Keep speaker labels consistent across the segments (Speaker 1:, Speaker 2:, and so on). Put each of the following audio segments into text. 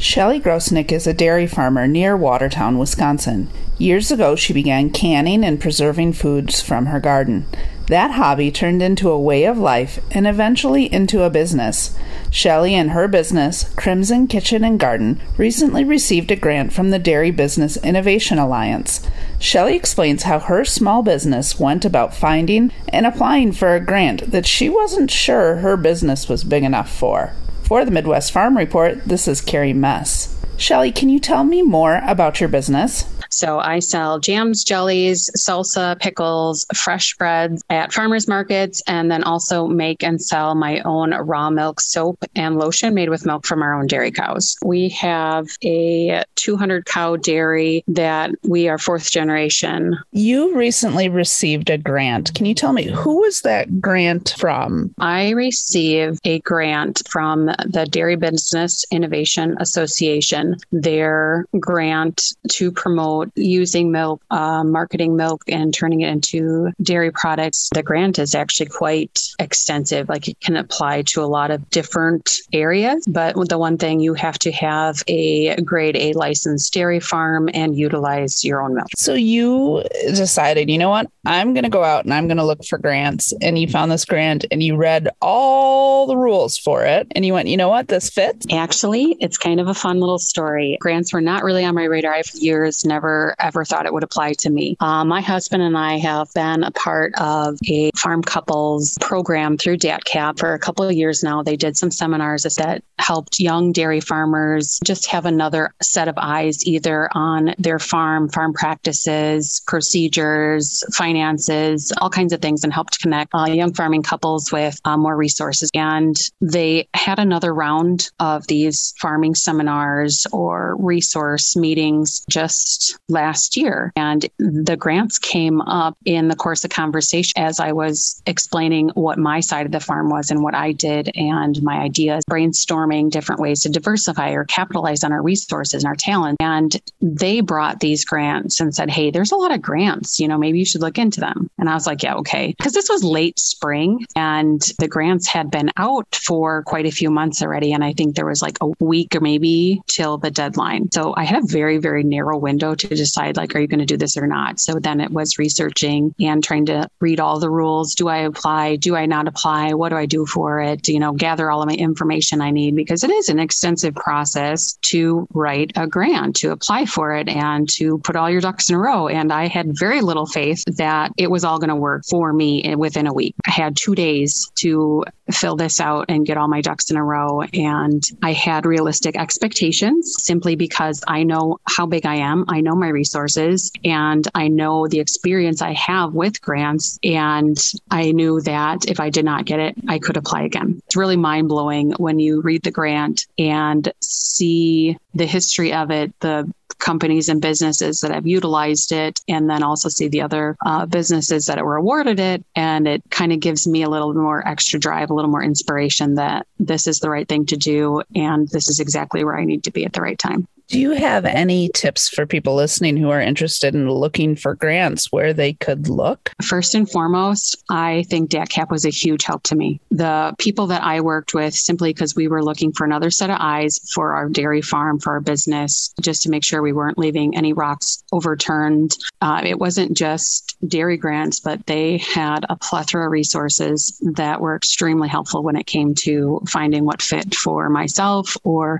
Speaker 1: Shelley Grosnick is a dairy farmer near Watertown, Wisconsin. Years ago, she began canning and preserving foods from her garden. That hobby turned into a way of life and eventually into a business. Shelley and her business, Crimson Kitchen and Garden, recently received a grant from the Dairy Business Innovation Alliance. Shelley explains how her small business went about finding and applying for a grant that she wasn't sure her business was big enough for. For the Midwest Farm Report, this is Carrie Mess. Shelly, can you tell me more about your business?
Speaker 2: So I sell jams, jellies, salsa, pickles, fresh breads at farmers markets, and then also make and sell my own raw milk soap and lotion made with milk from our own dairy cows. We have a 200 cow dairy that we are fourth generation.
Speaker 1: You recently received a grant. Can you tell me who was that grant from?
Speaker 2: I received a grant from the Dairy Business Innovation Association, their grant to promote using milk, uh, marketing milk, and turning it into dairy products. The grant is actually quite extensive. Like it can apply to a lot of different areas. But the one thing you have to have a grade A licensed dairy farm and utilize your own milk.
Speaker 1: So you decided, you know what? I'm going to go out and I'm going to look for grants. And you found this grant and you read all the rules for it. And you went, you know what? This fits.
Speaker 2: Actually, it's kind of a fun little story. Grants were not really on my radar. I've years never ever thought it would apply to me. Uh, my husband and I have been a part of a farm couples program through DATCP for a couple of years now. They did some seminars that helped young dairy farmers just have another set of eyes either on their farm, farm practices, procedures, finances, all kinds of things, and helped connect uh, young farming couples with uh, more resources. And they had another round of these farming seminars or resource meetings just last year. And the grants came up in the course of conversation as I was explaining what my side of the farm was and what I did and my ideas, brainstorming different ways to diversify or capitalize on our resources and our talent. And they brought these grants and said, Hey, there's a lot of grants, you know, maybe you should look into them. And I was like, Yeah, okay. Because this was late spring and the grants had been out for quite a few months already. And I think there was like a week or maybe till the deadline. So I had a very, very narrow window to decide like, are you going to do this or not? So then it was researching and trying to read all the rules. Do I apply? Do I not apply? What do I do for it? You know, gather all of my information I need because it is an extensive process to write a grant, to apply for it, and to put all your ducks in a row. And I had very little faith that it was all going to work for me within a week. I had two days to fill this out and get all my ducks in a row. And I had realistic expectations simply because I know how big I am. I know my resources and I know the experience I have with grants. And I knew that if I did not get it, I could apply again. It's really mind blowing when you read the grant and see the history of it, the companies and businesses that have utilized it, and then also see the other uh, businesses that were awarded it. And it kind of gives me a little more extra drive, a little more inspiration that this is the right thing to do. And this is exactly where I need to be at the right time.
Speaker 1: Do you have any tips for people listening who are interested in looking for grants where they could look?
Speaker 2: First and foremost, I think DATCP was a huge help to me. The people that I worked with, simply because we were looking for another set of eyes for our dairy farm, for our business, just to make sure we weren't leaving any rocks overturned. Uh, it wasn't just dairy grants, but they had a plethora of resources that were extremely helpful when it came to finding what fit for myself or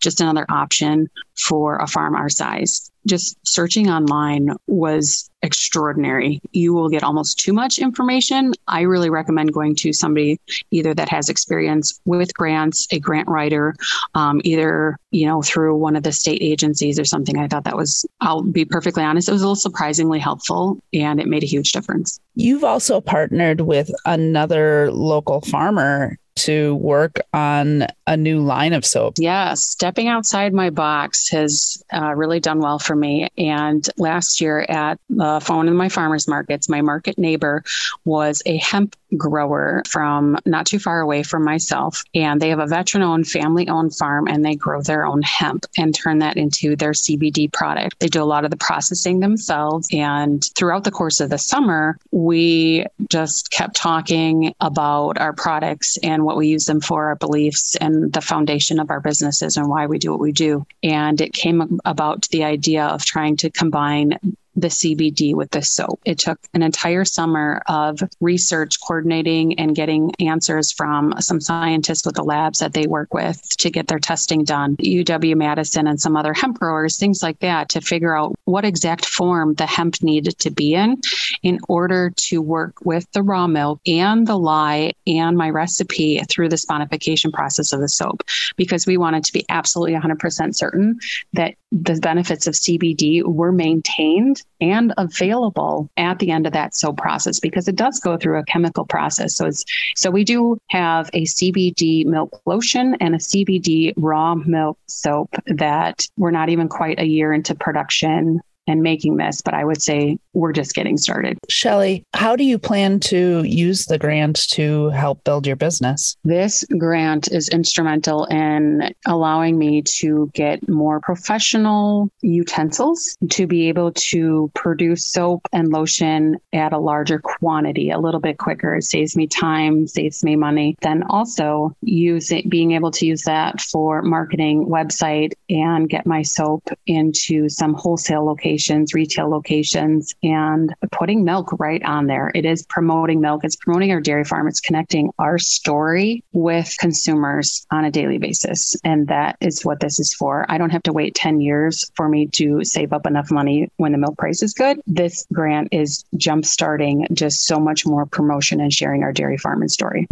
Speaker 2: just another option for a farm our size. Just searching online was extraordinary. You will get almost too much information. I really recommend going to somebody either that has experience with grants, a grant writer, um, either you know through one of the state agencies or something. I thought that was. I'll be perfectly honest. It was a little surprisingly helpful, and it made a huge difference.
Speaker 1: You've also partnered with another local farmer to work on a new line of soap.
Speaker 2: Yeah, stepping outside my box has uh, really done well for me. And last year at uh, one of my farmers markets, my market neighbor was a hemp grower from not too far away from myself. And they have a veteran owned, family owned farm and they grow their own hemp and turn that into their CBD product. They do a lot of the processing themselves. And throughout the course of the summer, we just kept talking about our products and what we use them for, our beliefs, and the foundation of our businesses and why we do what we do. And it came about the idea of trying to combine the CBD with the soap. It took an entire summer of research, coordinating, and getting answers from some scientists with the labs that they work with to get their testing done. UW Madison and some other hemp growers, things like that, to figure out what exact form the hemp needed to be in in order to work with the raw milk and the lye and my recipe through the sponification process of the soap because we wanted to be absolutely 100% certain that the benefits of CBD were maintained and available at the end of that soap process because it does go through a chemical process. So it's so we do have a CBD milk lotion and a CBD raw milk soap that we're not even quite a year into production and making this, but I would say we're just getting started.
Speaker 1: Shelly, how do you plan to use the grant to help build your business?
Speaker 2: This grant is instrumental in allowing me to get more professional utensils to be able to produce soap and lotion at a larger quantity a little bit quicker. It saves me time, saves me money. Then also using being able to use that for marketing website and get my soap into some wholesale locations, retail locations and putting milk right on there. It is promoting milk, it's promoting our dairy farm, it's connecting our story with consumers on a daily basis. And that is what this is for. I don't have to wait 10 years for me to save up enough money when the milk price is good. This grant is jump starting just so much more promotion and sharing our dairy farm and story.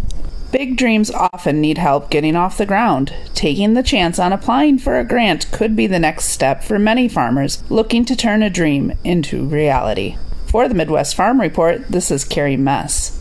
Speaker 1: Big dreams often need help getting off the ground. Taking the chance on applying for a grant could be the next step for many farmers looking to turn a dream into reality. For the Midwest Farm Report, this is Carrie Mess.